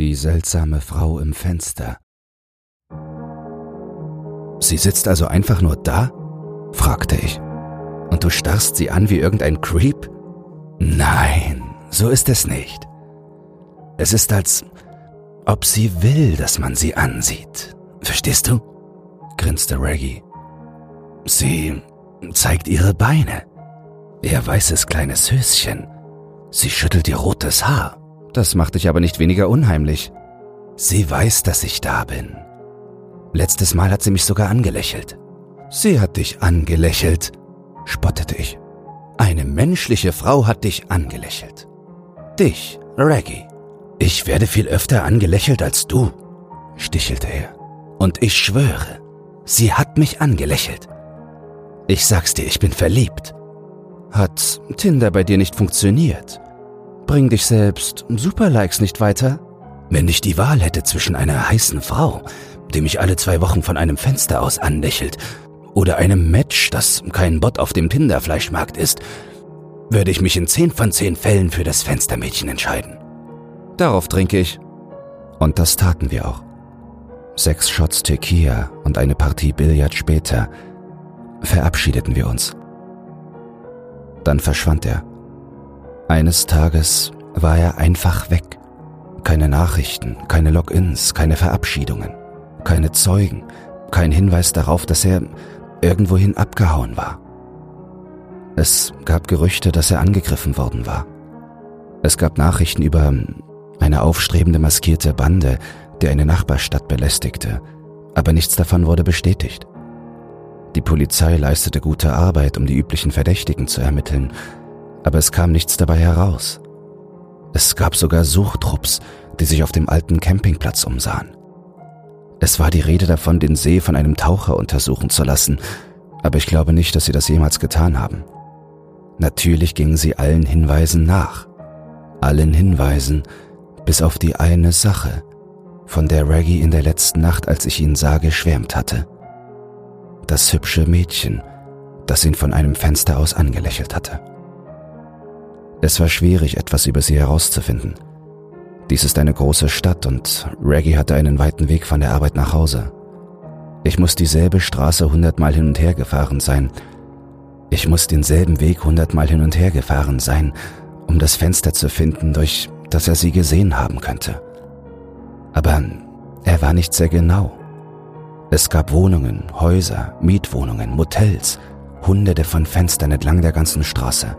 Die seltsame Frau im Fenster. Sie sitzt also einfach nur da? fragte ich. Und du starrst sie an wie irgendein Creep? Nein, so ist es nicht. Es ist als ob sie will, dass man sie ansieht. Verstehst du? grinste Reggie. Sie zeigt ihre Beine. Ihr weißes kleines Höschen. Sie schüttelt ihr rotes Haar. Das macht dich aber nicht weniger unheimlich. Sie weiß, dass ich da bin. Letztes Mal hat sie mich sogar angelächelt. Sie hat dich angelächelt, spottete ich. Eine menschliche Frau hat dich angelächelt. Dich, Reggie. Ich werde viel öfter angelächelt als du, stichelte er. Und ich schwöre, sie hat mich angelächelt. Ich sag's dir, ich bin verliebt. Hat Tinder bei dir nicht funktioniert? Bring dich selbst Superlikes nicht weiter? Wenn ich die Wahl hätte zwischen einer heißen Frau, die mich alle zwei Wochen von einem Fenster aus anlächelt, oder einem Match, das kein Bot auf dem Tinderfleischmarkt ist, würde ich mich in zehn von zehn Fällen für das Fenstermädchen entscheiden. Darauf trinke ich. Und das taten wir auch. Sechs Shots Tequila und eine Partie Billard später verabschiedeten wir uns. Dann verschwand er. Eines Tages war er einfach weg. Keine Nachrichten, keine Logins, keine Verabschiedungen, keine Zeugen, kein Hinweis darauf, dass er irgendwohin abgehauen war. Es gab Gerüchte, dass er angegriffen worden war. Es gab Nachrichten über eine aufstrebende maskierte Bande, die eine Nachbarstadt belästigte, aber nichts davon wurde bestätigt. Die Polizei leistete gute Arbeit, um die üblichen Verdächtigen zu ermitteln, aber es kam nichts dabei heraus. Es gab sogar Suchtrupps, die sich auf dem alten Campingplatz umsahen. Es war die Rede davon, den See von einem Taucher untersuchen zu lassen, aber ich glaube nicht, dass sie das jemals getan haben. Natürlich gingen sie allen Hinweisen nach. Allen Hinweisen, bis auf die eine Sache, von der Reggie in der letzten Nacht, als ich ihn sah, geschwärmt hatte. Das hübsche Mädchen, das ihn von einem Fenster aus angelächelt hatte. Es war schwierig, etwas über sie herauszufinden – dies ist eine große Stadt und Reggie hatte einen weiten Weg von der Arbeit nach Hause. Ich muss dieselbe Straße hundertmal hin und her gefahren sein. Ich muss denselben Weg hundertmal hin und her gefahren sein, um das Fenster zu finden, durch das er sie gesehen haben könnte. Aber er war nicht sehr genau. Es gab Wohnungen, Häuser, Mietwohnungen, Motels, hunderte von Fenstern entlang der ganzen Straße.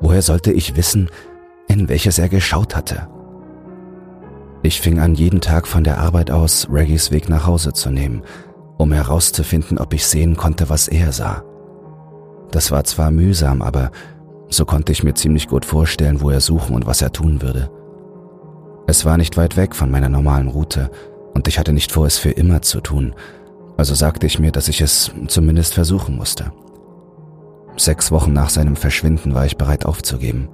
Woher sollte ich wissen, in welches er geschaut hatte? Ich fing an, jeden Tag von der Arbeit aus Reggies Weg nach Hause zu nehmen, um herauszufinden, ob ich sehen konnte, was er sah. Das war zwar mühsam, aber so konnte ich mir ziemlich gut vorstellen, wo er suchen und was er tun würde. Es war nicht weit weg von meiner normalen Route und ich hatte nicht vor, es für immer zu tun, also sagte ich mir, dass ich es zumindest versuchen musste. Sechs Wochen nach seinem Verschwinden war ich bereit aufzugeben.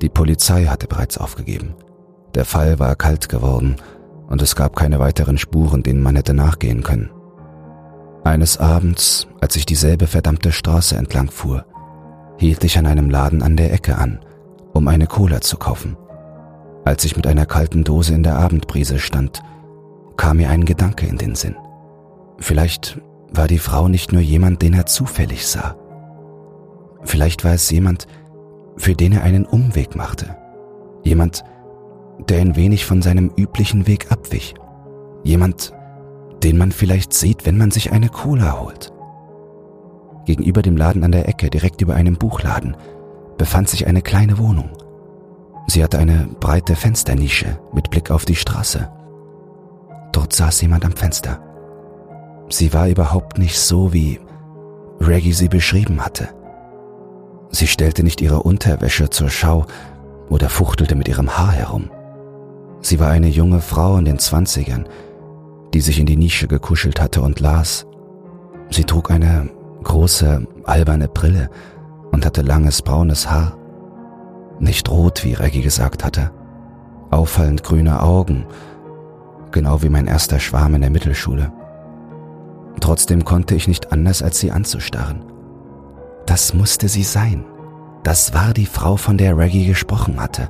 Die Polizei hatte bereits aufgegeben. Der Fall war kalt geworden und es gab keine weiteren Spuren, denen man hätte nachgehen können. Eines Abends, als ich dieselbe verdammte Straße entlang fuhr, hielt ich an einem Laden an der Ecke an, um eine Cola zu kaufen. Als ich mit einer kalten Dose in der Abendbrise stand, kam mir ein Gedanke in den Sinn. Vielleicht war die Frau nicht nur jemand, den er zufällig sah. Vielleicht war es jemand, für den er einen Umweg machte. Jemand, der ein wenig von seinem üblichen Weg abwich. Jemand, den man vielleicht sieht, wenn man sich eine Cola holt. Gegenüber dem Laden an der Ecke, direkt über einem Buchladen, befand sich eine kleine Wohnung. Sie hatte eine breite Fensternische mit Blick auf die Straße. Dort saß jemand am Fenster. Sie war überhaupt nicht so, wie Reggie sie beschrieben hatte. Sie stellte nicht ihre Unterwäsche zur Schau oder fuchtelte mit ihrem Haar herum. Sie war eine junge Frau in den Zwanzigern, die sich in die Nische gekuschelt hatte und las. Sie trug eine große, alberne Brille und hatte langes braunes Haar. Nicht rot, wie Reggie gesagt hatte. Auffallend grüne Augen, genau wie mein erster Schwarm in der Mittelschule. Trotzdem konnte ich nicht anders, als sie anzustarren. Das musste sie sein. Das war die Frau, von der Reggie gesprochen hatte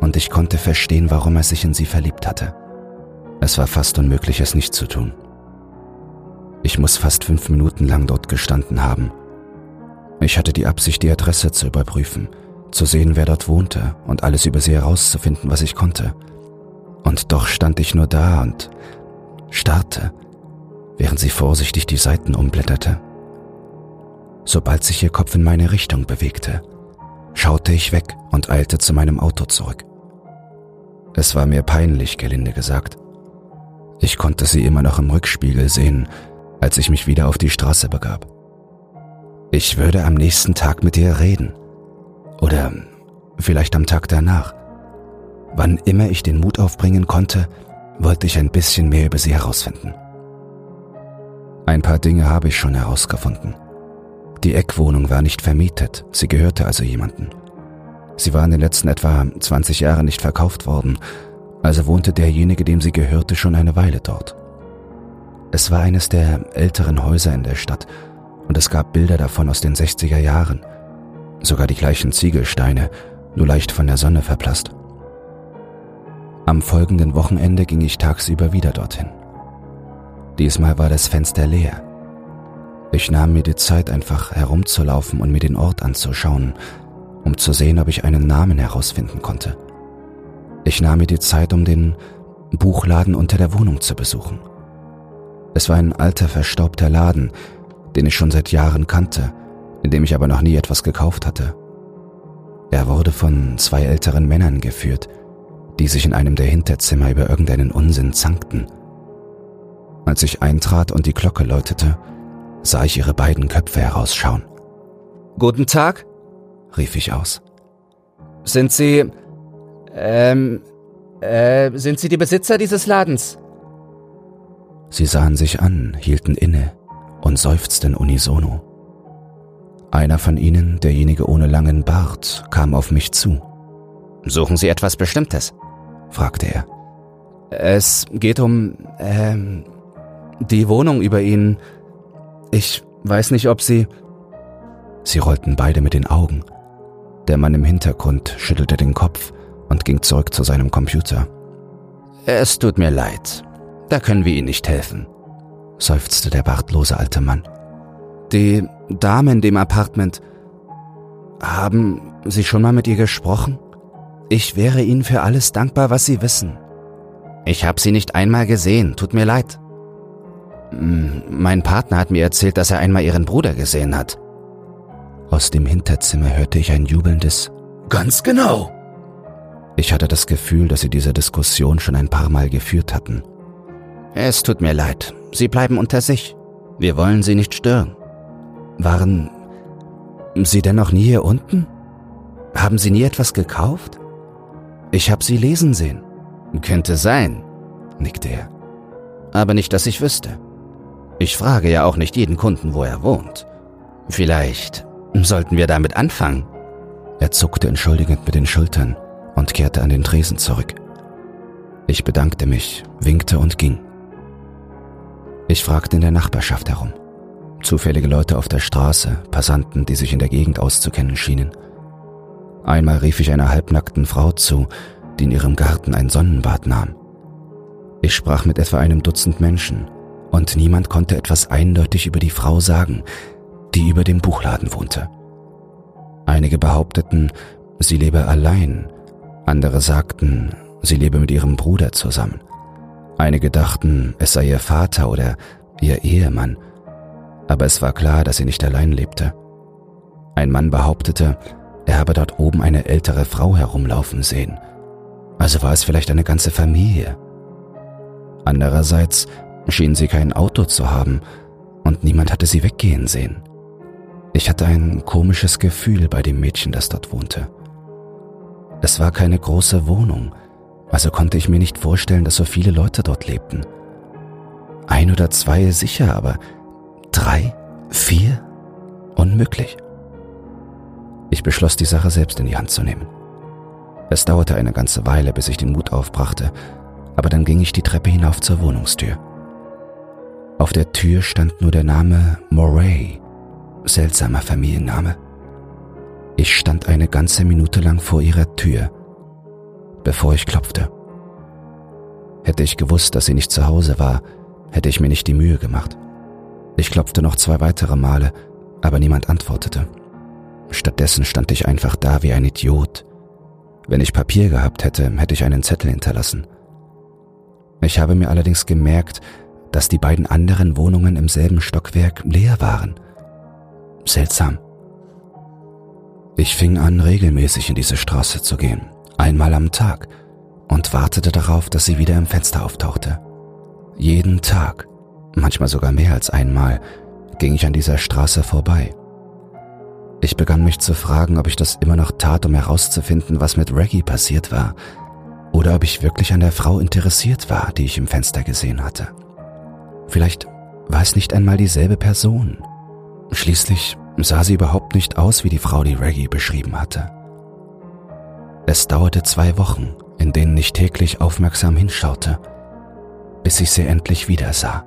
und ich konnte verstehen, warum er sich in sie verliebt hatte. Es war fast unmöglich, es nicht zu tun. Ich muss fast fünf Minuten lang dort gestanden haben. Ich hatte die Absicht, die Adresse zu überprüfen, zu sehen, wer dort wohnte und alles über sie herauszufinden, was ich konnte. Und doch stand ich nur da und starrte, während sie vorsichtig die Seiten umblätterte. Sobald sich ihr Kopf in meine Richtung bewegte, schaute ich weg und eilte zu meinem Auto zurück. Es war mir peinlich, gelinde gesagt. Ich konnte sie immer noch im Rückspiegel sehen, als ich mich wieder auf die Straße begab. Ich würde am nächsten Tag mit ihr reden. Oder vielleicht am Tag danach. Wann immer ich den Mut aufbringen konnte, wollte ich ein bisschen mehr über sie herausfinden. Ein paar Dinge habe ich schon herausgefunden. Die Eckwohnung war nicht vermietet, sie gehörte also jemanden. Sie war in den letzten etwa 20 Jahren nicht verkauft worden, also wohnte derjenige, dem sie gehörte, schon eine Weile dort. Es war eines der älteren Häuser in der Stadt und es gab Bilder davon aus den 60er Jahren, sogar die gleichen Ziegelsteine, nur leicht von der Sonne verblasst. Am folgenden Wochenende ging ich tagsüber wieder dorthin. Diesmal war das Fenster leer. Ich nahm mir die Zeit, einfach herumzulaufen und mir den Ort anzuschauen, um zu sehen, ob ich einen Namen herausfinden konnte. Ich nahm mir die Zeit, um den Buchladen unter der Wohnung zu besuchen. Es war ein alter, verstaubter Laden, den ich schon seit Jahren kannte, in dem ich aber noch nie etwas gekauft hatte. Er wurde von zwei älteren Männern geführt, die sich in einem der Hinterzimmer über irgendeinen Unsinn zankten. Als ich eintrat und die Glocke läutete, sah ich ihre beiden Köpfe herausschauen. Guten Tag, rief ich aus. Sind Sie, ähm, äh, sind Sie die Besitzer dieses Ladens? Sie sahen sich an, hielten inne und seufzten unisono. Einer von ihnen, derjenige ohne langen Bart, kam auf mich zu. Suchen Sie etwas Bestimmtes? fragte er. Es geht um ähm, die Wohnung über Ihnen. Ich weiß nicht, ob Sie. Sie rollten beide mit den Augen. Der Mann im Hintergrund schüttelte den Kopf und ging zurück zu seinem Computer. Es tut mir leid. Da können wir Ihnen nicht helfen, seufzte der bartlose alte Mann. Die Dame in dem Apartment. Haben Sie schon mal mit ihr gesprochen? Ich wäre Ihnen für alles dankbar, was Sie wissen. Ich habe sie nicht einmal gesehen, tut mir leid. Hm, mein Partner hat mir erzählt, dass er einmal Ihren Bruder gesehen hat. Aus dem Hinterzimmer hörte ich ein jubelndes Ganz genau. Ich hatte das Gefühl, dass sie diese Diskussion schon ein paar Mal geführt hatten. Es tut mir leid, Sie bleiben unter sich. Wir wollen Sie nicht stören. Waren Sie denn noch nie hier unten? Haben Sie nie etwas gekauft? Ich habe Sie lesen sehen. Könnte sein, nickte er. Aber nicht, dass ich wüsste. Ich frage ja auch nicht jeden Kunden, wo er wohnt. Vielleicht sollten wir damit anfangen. Er zuckte entschuldigend mit den Schultern und kehrte an den Tresen zurück. Ich bedankte mich, winkte und ging. Ich fragte in der Nachbarschaft herum. Zufällige Leute auf der Straße, Passanten, die sich in der Gegend auszukennen schienen. Einmal rief ich einer halbnackten Frau zu, die in ihrem Garten ein Sonnenbad nahm. Ich sprach mit etwa einem Dutzend Menschen, und niemand konnte etwas eindeutig über die Frau sagen, die über dem Buchladen wohnte. Einige behaupteten, sie lebe allein, andere sagten, sie lebe mit ihrem Bruder zusammen. Einige dachten, es sei ihr Vater oder ihr Ehemann, aber es war klar, dass sie nicht allein lebte. Ein Mann behauptete, er habe dort oben eine ältere Frau herumlaufen sehen. Also war es vielleicht eine ganze Familie. Andererseits schien sie kein Auto zu haben und niemand hatte sie weggehen sehen. Ich hatte ein komisches Gefühl bei dem Mädchen, das dort wohnte. Es war keine große Wohnung, also konnte ich mir nicht vorstellen, dass so viele Leute dort lebten. Ein oder zwei sicher, aber drei, vier? Unmöglich. Ich beschloss, die Sache selbst in die Hand zu nehmen. Es dauerte eine ganze Weile, bis ich den Mut aufbrachte, aber dann ging ich die Treppe hinauf zur Wohnungstür. Auf der Tür stand nur der Name Moray, seltsamer Familienname. Ich stand eine ganze Minute lang vor ihrer Tür, bevor ich klopfte. Hätte ich gewusst, dass sie nicht zu Hause war, hätte ich mir nicht die Mühe gemacht. Ich klopfte noch zwei weitere Male, aber niemand antwortete. Stattdessen stand ich einfach da wie ein Idiot. Wenn ich Papier gehabt hätte, hätte ich einen Zettel hinterlassen. Ich habe mir allerdings gemerkt, dass die beiden anderen Wohnungen im selben Stockwerk leer waren. Seltsam. Ich fing an, regelmäßig in diese Straße zu gehen, einmal am Tag, und wartete darauf, dass sie wieder im Fenster auftauchte. Jeden Tag, manchmal sogar mehr als einmal, ging ich an dieser Straße vorbei. Ich begann mich zu fragen, ob ich das immer noch tat, um herauszufinden, was mit Reggie passiert war, oder ob ich wirklich an der Frau interessiert war, die ich im Fenster gesehen hatte. Vielleicht war es nicht einmal dieselbe Person. Schließlich sah sie überhaupt nicht aus wie die Frau, die Reggie beschrieben hatte. Es dauerte zwei Wochen, in denen ich täglich aufmerksam hinschaute, bis ich sie endlich wieder sah.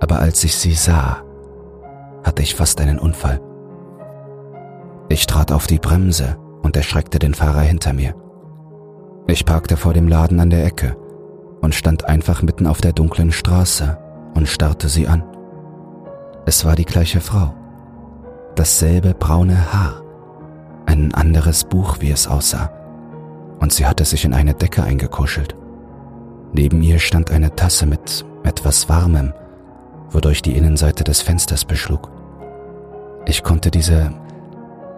Aber als ich sie sah, hatte ich fast einen Unfall. Ich trat auf die Bremse und erschreckte den Fahrer hinter mir. Ich parkte vor dem Laden an der Ecke und stand einfach mitten auf der dunklen Straße und starrte sie an. Es war die gleiche Frau, dasselbe braune Haar, ein anderes Buch, wie es aussah, und sie hatte sich in eine Decke eingekuschelt. Neben ihr stand eine Tasse mit etwas Warmem, wodurch die Innenseite des Fensters beschlug. Ich konnte diese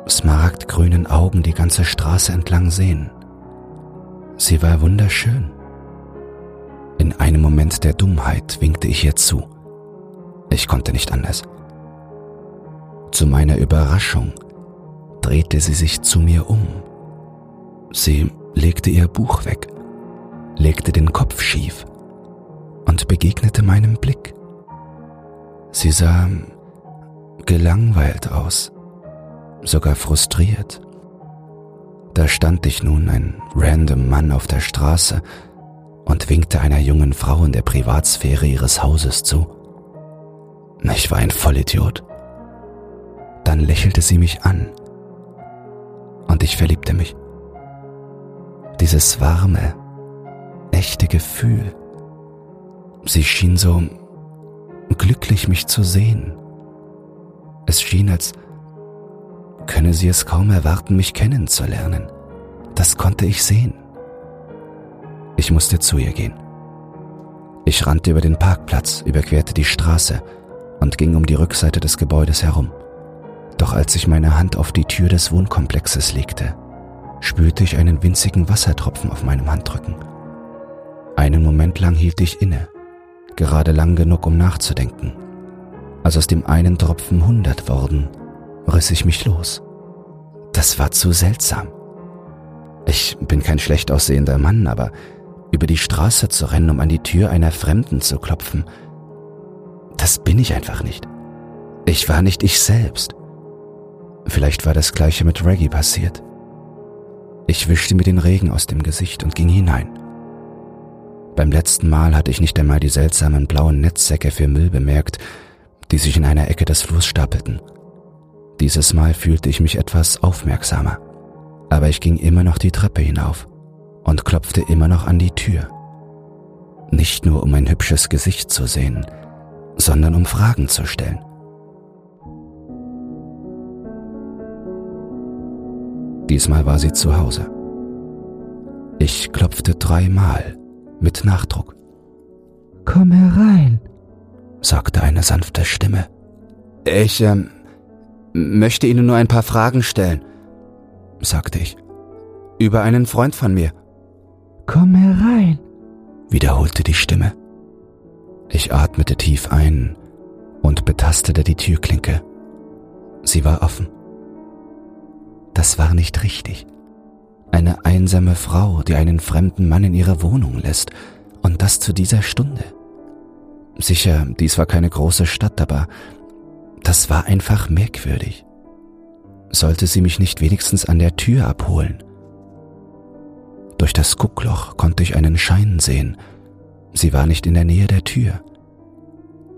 smaragdgrünen Augen die ganze Straße entlang sehen. Sie war wunderschön. In einem Moment der Dummheit winkte ich ihr zu. Ich konnte nicht anders. Zu meiner Überraschung drehte sie sich zu mir um. Sie legte ihr Buch weg, legte den Kopf schief und begegnete meinem Blick. Sie sah gelangweilt aus, sogar frustriert. Da stand ich nun, ein random Mann auf der Straße, und winkte einer jungen Frau in der Privatsphäre ihres Hauses zu. Ich war ein Vollidiot. Dann lächelte sie mich an und ich verliebte mich. Dieses warme, echte Gefühl. Sie schien so glücklich, mich zu sehen. Es schien, als könne sie es kaum erwarten, mich kennenzulernen. Das konnte ich sehen. Ich musste zu ihr gehen. Ich rannte über den Parkplatz, überquerte die Straße und ging um die Rückseite des Gebäudes herum. Doch als ich meine Hand auf die Tür des Wohnkomplexes legte, spürte ich einen winzigen Wassertropfen auf meinem Handrücken. Einen Moment lang hielt ich inne, gerade lang genug, um nachzudenken. Als aus dem einen Tropfen hundert wurden, riss ich mich los. Das war zu seltsam. Ich bin kein schlecht aussehender Mann, aber über die Straße zu rennen, um an die Tür einer Fremden zu klopfen, das bin ich einfach nicht. Ich war nicht ich selbst. Vielleicht war das gleiche mit Reggie passiert. Ich wischte mir den Regen aus dem Gesicht und ging hinein. Beim letzten Mal hatte ich nicht einmal die seltsamen blauen Netzsäcke für Müll bemerkt, die sich in einer Ecke des Flurs stapelten. Dieses Mal fühlte ich mich etwas aufmerksamer, aber ich ging immer noch die Treppe hinauf und klopfte immer noch an die Tür. Nicht nur um ein hübsches Gesicht zu sehen, sondern um Fragen zu stellen. Diesmal war sie zu Hause. Ich klopfte dreimal mit Nachdruck. Komm herein, sagte eine sanfte Stimme. Ich ähm, möchte Ihnen nur ein paar Fragen stellen, sagte ich. Über einen Freund von mir. Komm herein, wiederholte die Stimme. Ich atmete tief ein und betastete die Türklinke. Sie war offen. Das war nicht richtig. Eine einsame Frau, die einen fremden Mann in ihre Wohnung lässt, und das zu dieser Stunde. Sicher, dies war keine große Stadt, aber das war einfach merkwürdig. Sollte sie mich nicht wenigstens an der Tür abholen? Durch das Guckloch konnte ich einen Schein sehen. Sie war nicht in der Nähe der Tür.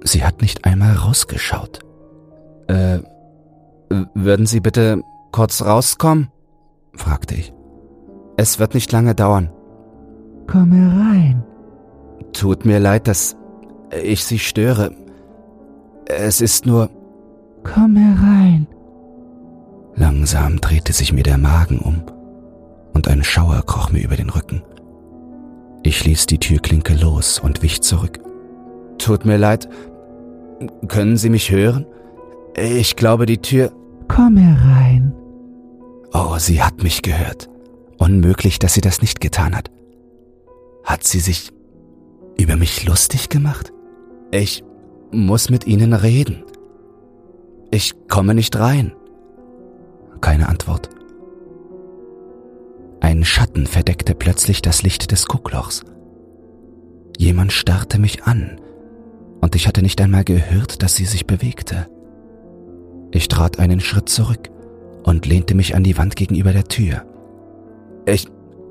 Sie hat nicht einmal rausgeschaut. Äh, würden Sie bitte kurz rauskommen? fragte ich. Es wird nicht lange dauern. Komm herein. Tut mir leid, dass ich Sie störe. Es ist nur. Komm herein. Langsam drehte sich mir der Magen um und ein Schauer kroch mir über den Rücken. Ich ließ die Türklinke los und wich zurück. Tut mir leid. Können Sie mich hören? Ich glaube, die Tür. Komm herein. Oh, sie hat mich gehört. Unmöglich, dass sie das nicht getan hat. Hat sie sich über mich lustig gemacht? Ich muss mit Ihnen reden. Ich komme nicht rein. Keine Antwort. Ein Schatten verdeckte plötzlich das Licht des Gucklochs. Jemand starrte mich an, und ich hatte nicht einmal gehört, dass sie sich bewegte. Ich trat einen Schritt zurück und lehnte mich an die Wand gegenüber der Tür. Ich,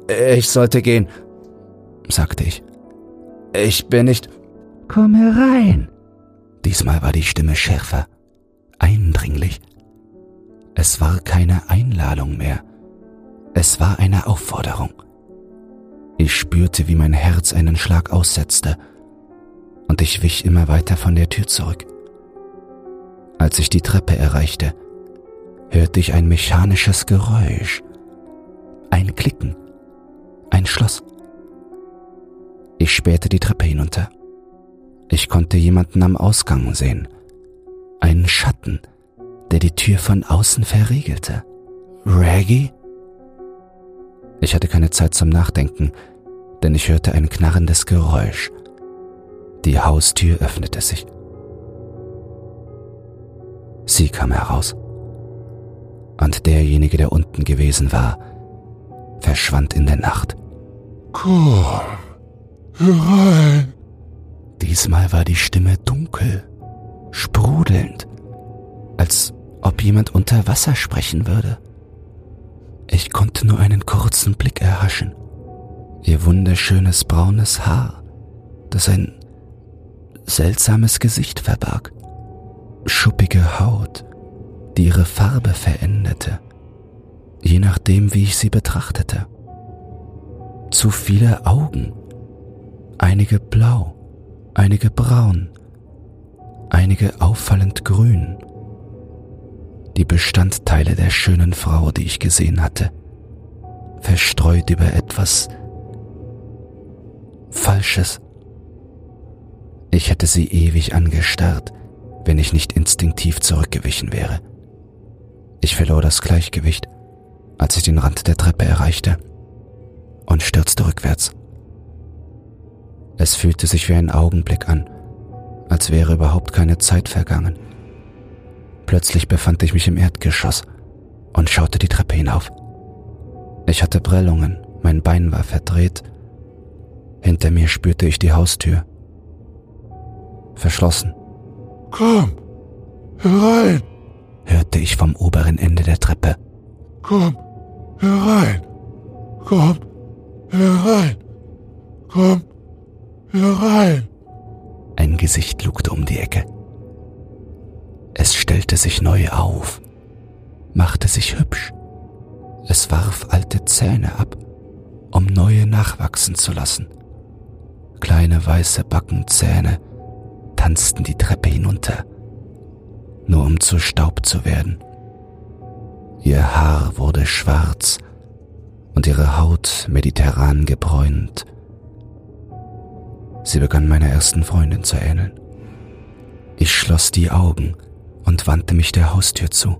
ich sollte gehen, sagte ich. Ich bin nicht. Komm herein. Diesmal war die Stimme schärfer, eindringlich. Es war keine Einladung mehr. Es war eine Aufforderung. Ich spürte, wie mein Herz einen Schlag aussetzte, und ich wich immer weiter von der Tür zurück. Als ich die Treppe erreichte, hörte ich ein mechanisches Geräusch, ein Klicken, ein Schloss. Ich spähte die Treppe hinunter. Ich konnte jemanden am Ausgang sehen, einen Schatten, der die Tür von außen verriegelte. Reggie? Ich hatte keine Zeit zum Nachdenken, denn ich hörte ein knarrendes Geräusch. Die Haustür öffnete sich. Sie kam heraus. Und derjenige, der unten gewesen war, verschwand in der Nacht. Komm herein. Diesmal war die Stimme dunkel, sprudelnd, als ob jemand unter Wasser sprechen würde. Ich konnte nur einen kurzen Blick erhaschen. Ihr wunderschönes braunes Haar, das ein seltsames Gesicht verbarg. Schuppige Haut, die ihre Farbe veränderte, je nachdem, wie ich sie betrachtete. Zu viele Augen, einige blau, einige braun, einige auffallend grün, die Bestandteile der schönen Frau, die ich gesehen hatte, verstreut über etwas Falsches. Ich hätte sie ewig angestarrt, wenn ich nicht instinktiv zurückgewichen wäre. Ich verlor das Gleichgewicht, als ich den Rand der Treppe erreichte und stürzte rückwärts. Es fühlte sich wie ein Augenblick an, als wäre überhaupt keine Zeit vergangen. Plötzlich befand ich mich im Erdgeschoss und schaute die Treppe hinauf. Ich hatte Prellungen, mein Bein war verdreht. Hinter mir spürte ich die Haustür. Verschlossen. Komm herein. hörte ich vom oberen Ende der Treppe. Komm herein. Komm herein. Komm herein. Ein Gesicht lugte um die Ecke. Es stellte sich neu auf, machte sich hübsch. Es warf alte Zähne ab, um neue nachwachsen zu lassen. Kleine weiße Backenzähne tanzten die Treppe hinunter, nur um zu Staub zu werden. Ihr Haar wurde schwarz und ihre Haut mediterran gebräunt. Sie begann meiner ersten Freundin zu ähneln. Ich schloss die Augen und wandte mich der Haustür zu.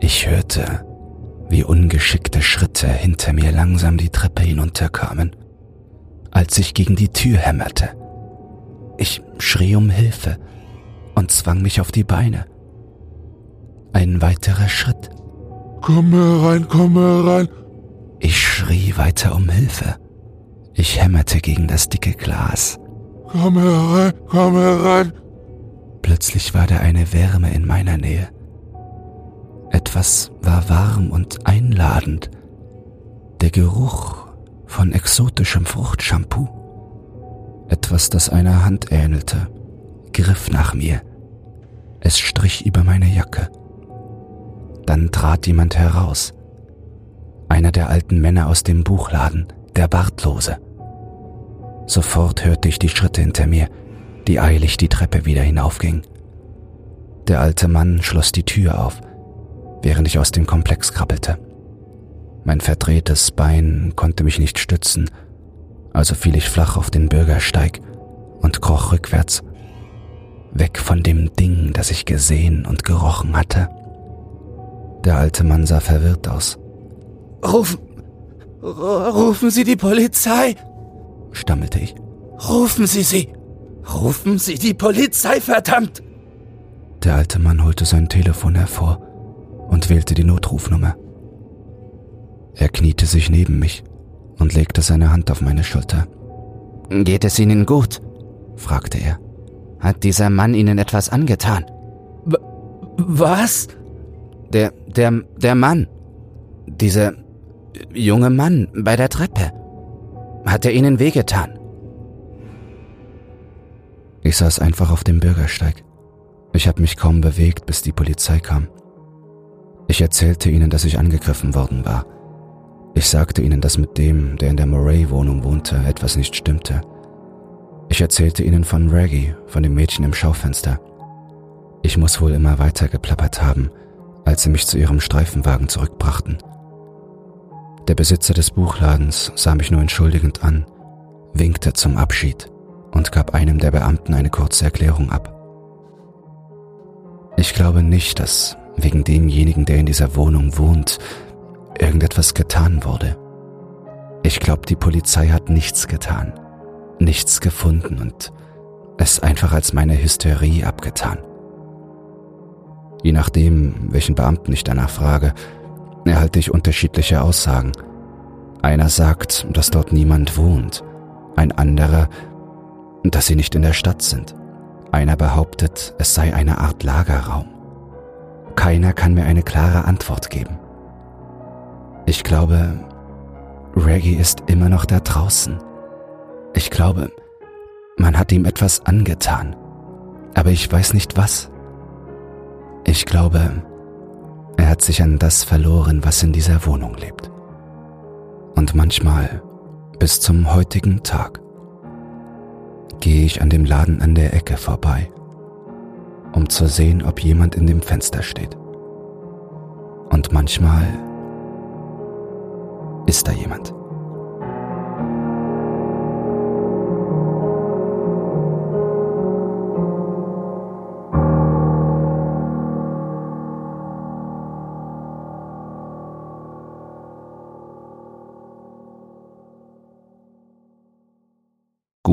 Ich hörte, wie ungeschickte Schritte hinter mir langsam die Treppe hinunterkamen, als ich gegen die Tür hämmerte. Ich schrie um Hilfe und zwang mich auf die Beine. Ein weiterer Schritt. Komm herein, komm herein. Ich schrie weiter um Hilfe. Ich hämmerte gegen das dicke Glas. Komm herein, komm herein. Plötzlich war da eine Wärme in meiner Nähe. Etwas war warm und einladend. Der Geruch von exotischem Fruchtshampoo. Etwas, das einer Hand ähnelte, griff nach mir. Es strich über meine Jacke. Dann trat jemand heraus. Einer der alten Männer aus dem Buchladen, der Bartlose. Sofort hörte ich die Schritte hinter mir, die eilig die Treppe wieder hinaufgingen. Der alte Mann schloss die Tür auf, während ich aus dem Komplex krabbelte. Mein verdrehtes Bein konnte mich nicht stützen, also fiel ich flach auf den Bürgersteig und kroch rückwärts, weg von dem Ding, das ich gesehen und gerochen hatte. Der alte Mann sah verwirrt aus. Rufen, rufen Sie die Polizei, stammelte ich. Rufen Sie sie! Rufen Sie die Polizei, verdammt! Der alte Mann holte sein Telefon hervor und wählte die Notrufnummer. Er kniete sich neben mich und legte seine Hand auf meine Schulter. Geht es Ihnen gut? fragte er. Hat dieser Mann Ihnen etwas angetan? W was? Der, der, der Mann. Dieser junge Mann bei der Treppe. Hat er Ihnen wehgetan? Ich saß einfach auf dem Bürgersteig. Ich habe mich kaum bewegt, bis die Polizei kam. Ich erzählte ihnen, dass ich angegriffen worden war. Ich sagte ihnen, dass mit dem, der in der Murray-Wohnung wohnte, etwas nicht stimmte. Ich erzählte ihnen von Reggie, von dem Mädchen im Schaufenster. Ich muss wohl immer weiter geplappert haben, als sie mich zu ihrem Streifenwagen zurückbrachten. Der Besitzer des Buchladens sah mich nur entschuldigend an, winkte zum Abschied und gab einem der Beamten eine kurze Erklärung ab. Ich glaube nicht, dass wegen demjenigen, der in dieser Wohnung wohnt, irgendetwas getan wurde. Ich glaube, die Polizei hat nichts getan, nichts gefunden und es einfach als meine Hysterie abgetan. Je nachdem, welchen Beamten ich danach frage, erhalte ich unterschiedliche Aussagen. Einer sagt, dass dort niemand wohnt, ein anderer, dass sie nicht in der Stadt sind. Einer behauptet, es sei eine Art Lagerraum. Keiner kann mir eine klare Antwort geben. Ich glaube, Reggie ist immer noch da draußen. Ich glaube, man hat ihm etwas angetan, aber ich weiß nicht was. Ich glaube, er hat sich an das verloren, was in dieser Wohnung lebt. Und manchmal bis zum heutigen Tag gehe ich an dem Laden an der Ecke vorbei, um zu sehen, ob jemand in dem Fenster steht. Und manchmal ist da jemand.